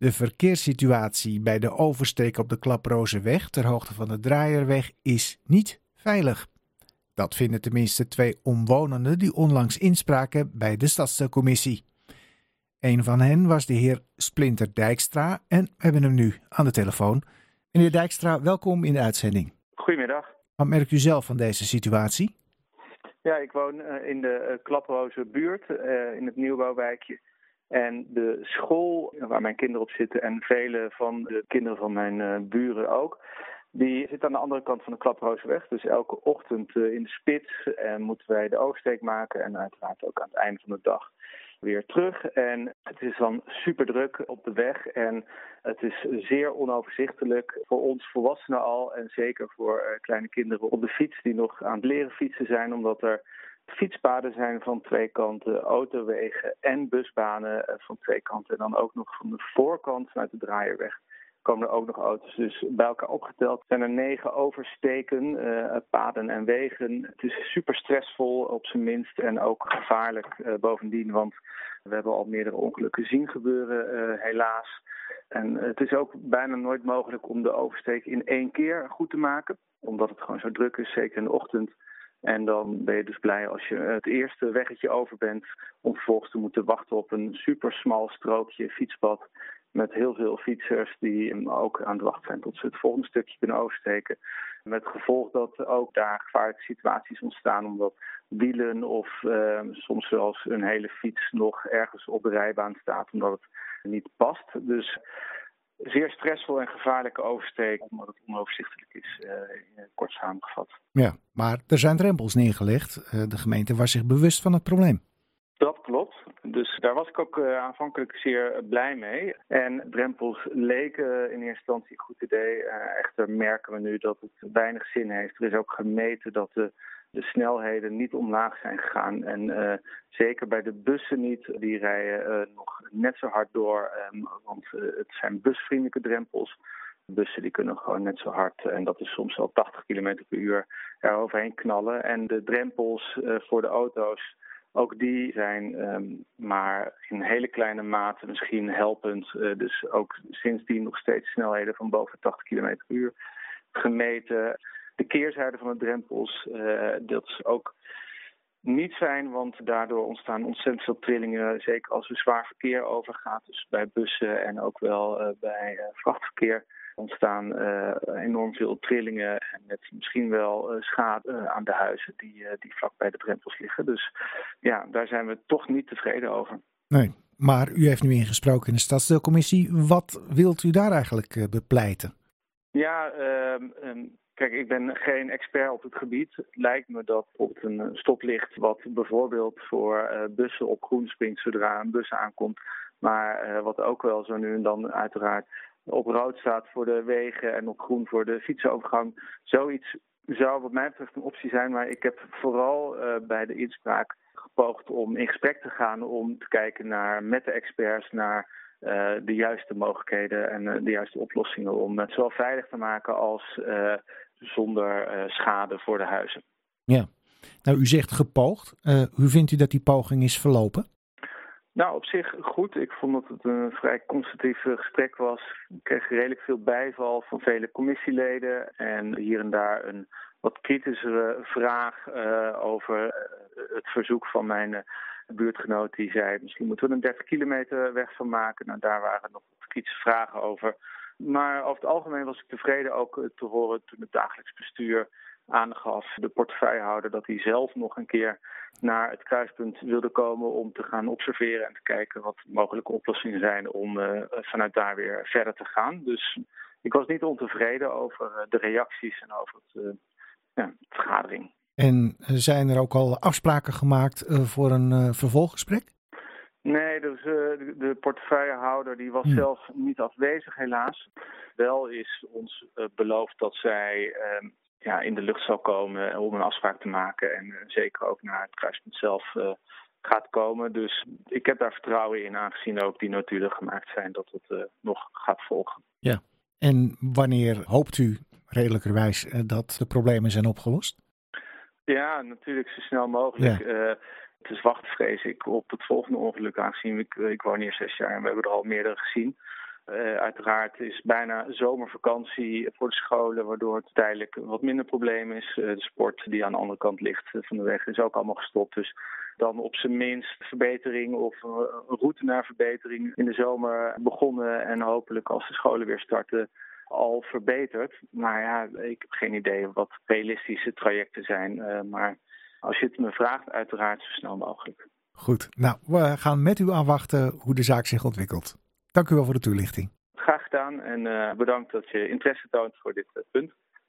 De verkeerssituatie bij de oversteek op de Klaprozenweg ter hoogte van de Draaierweg is niet veilig. Dat vinden tenminste twee omwonenden die onlangs inspraken bij de stadscommissie. Een van hen was de heer Splinter Dijkstra en we hebben hem nu aan de telefoon. Meneer Dijkstra, welkom in de uitzending. Goedemiddag. Wat merkt u zelf van deze situatie? Ja, ik woon uh, in de uh, Klaproze buurt, uh, in het nieuwbouwwijkje. En de school waar mijn kinderen op zitten en vele van de kinderen van mijn buren ook, die zit aan de andere kant van de Klaprozenweg. Dus elke ochtend in de spits moeten wij de oversteek maken en uiteraard ook aan het einde van de dag weer terug. En het is dan super druk op de weg en het is zeer onoverzichtelijk voor ons volwassenen al en zeker voor kleine kinderen op de fiets die nog aan het leren fietsen zijn, omdat er fietspaden zijn van twee kanten, autowegen en busbanen van twee kanten. En dan ook nog van de voorkant vanuit de draaierweg komen er ook nog auto's. Dus bij elkaar opgeteld zijn er negen oversteken, uh, paden en wegen. Het is super stressvol op zijn minst en ook gevaarlijk uh, bovendien, want we hebben al meerdere ongelukken zien gebeuren, helaas. En het is ook bijna nooit mogelijk om de oversteek in één keer goed te maken, omdat het gewoon zo druk is, zeker in de ochtend. En dan ben je dus blij als je het eerste weggetje over bent om vervolgens te moeten wachten op een super smal strookje fietspad met heel veel fietsers die ook aan het wachten zijn tot ze het volgende stukje kunnen oversteken. Met gevolg dat ook daar gevaarlijke situaties ontstaan omdat wielen of uh, soms zelfs een hele fiets nog ergens op de rijbaan staat omdat het niet past. Dus zeer stressvol en gevaarlijke oversteek omdat het onoverzichtelijk is, uh, kort samengevat. Ja, maar er zijn drempels neergelegd. Uh, de gemeente was zich bewust van het probleem. Dat klopt. Dus daar was ik ook uh, aanvankelijk zeer blij mee. En drempels leken in eerste instantie een goed idee. Uh, echter merken we nu dat het weinig zin heeft. Er is ook gemeten dat de, de snelheden niet omlaag zijn gegaan. En zeker bij de bussen niet. Die rijden nog net zo hard door. Um, want het zijn busvriendelijke drempels. Bussen die kunnen gewoon net zo hard, en dat is soms al 80 km per uur, er overheen knallen. En de drempels voor de auto's ook die zijn um, maar in hele kleine mate misschien helpend. Uh, dus ook sindsdien nog steeds snelheden van boven 80 km per uur gemeten. De keerzijde van de drempels, uh, dat is ook niet fijn, want daardoor ontstaan ontzettend veel trillingen. Zeker als er zwaar verkeer overgaat, dus bij bussen en ook wel uh, bij vrachtverkeer ontstaan uh, enorm veel trillingen en met misschien wel uh, schade uh, aan de huizen die, die vlak bij de drempels liggen. Dus ja, daar zijn we toch niet tevreden over. Nee, maar u heeft nu ingesproken in de stadsdeelcommissie. Wat wilt u daar eigenlijk bepleiten? Ja, um, Kijk, ik ben geen expert op het gebied. Het lijkt me dat bijvoorbeeld een stoplicht, wat bijvoorbeeld voor uh, bussen op groen springt zodra een bus aankomt, maar uh, wat ook wel zo nu en dan uiteraard op rood staat voor de wegen en op groen voor de fietsenovergang. Zoiets zou wat mij betreft een optie zijn, maar ik heb vooral uh, bij de inspraak gepoogd om in gesprek te gaan om te kijken naar met de experts naar uh, de juiste mogelijkheden en uh, de juiste oplossingen om het zowel veilig te maken als zonder schade voor de huizen. Ja, nou u zegt gepoogd. hoe vindt u dat die poging is verlopen? Nou, op zich goed. Ik vond dat het een vrij constructief gesprek was. Ik kreeg redelijk veel bijval van vele commissieleden. En hier en daar een wat kritischere vraag uh, over uh, het verzoek van mijn buurtgenoot. Die zei, misschien moeten we een 30 kilometer weg van maken. Nou, daar waren nog kritische vragen over. Maar over het algemeen was ik tevreden ook te horen toen het dagelijks bestuur aangaf, de portefeuillehouder, dat hij zelf nog een keer naar het kruispunt wilde komen om te gaan observeren en te kijken wat mogelijke oplossingen zijn om uh, vanuit daar weer verder te gaan. Dus ik was niet ontevreden over de reacties en over het, ja, de vergadering. En zijn er ook al afspraken gemaakt voor een vervolggesprek? Nee, dus, uh, de, de portefeuillehouder die was hmm. zelf niet afwezig helaas. Wel is ons uh, beloofd dat zij uh, ja, in de lucht zal komen om een afspraak te maken. En zeker ook naar het kruispunt zelf gaat komen. Dus ik heb daar vertrouwen in, aangezien ook die notulen gemaakt zijn, dat het nog gaat volgen. Ja, en wanneer hoopt u redelijkerwijs dat de problemen zijn opgelost? Ja, natuurlijk zo snel mogelijk. Ja. Het is wachten, vrees ik, op het volgende ongeluk aangezien. Ik, woon hier zes jaar en we hebben er al meerdere gezien. uiteraard is bijna zomervakantie voor de scholen, waardoor het tijdelijk wat minder probleem is. de sport die aan de andere kant ligt van de weg is ook allemaal gestopt. Dus dan op zijn minst verbetering of een route naar verbetering in de zomer begonnen. En hopelijk als de scholen weer starten al verbeterd. Maar ja, ik heb geen idee wat realistische trajecten zijn. Maar als je het me vraagt, uiteraard zo snel mogelijk. Goed, nou, we gaan met u aanwachten hoe de zaak zich ontwikkelt. Dank u wel voor de toelichting. Graag gedaan en uh, bedankt dat je interesse toont voor dit uh, punt.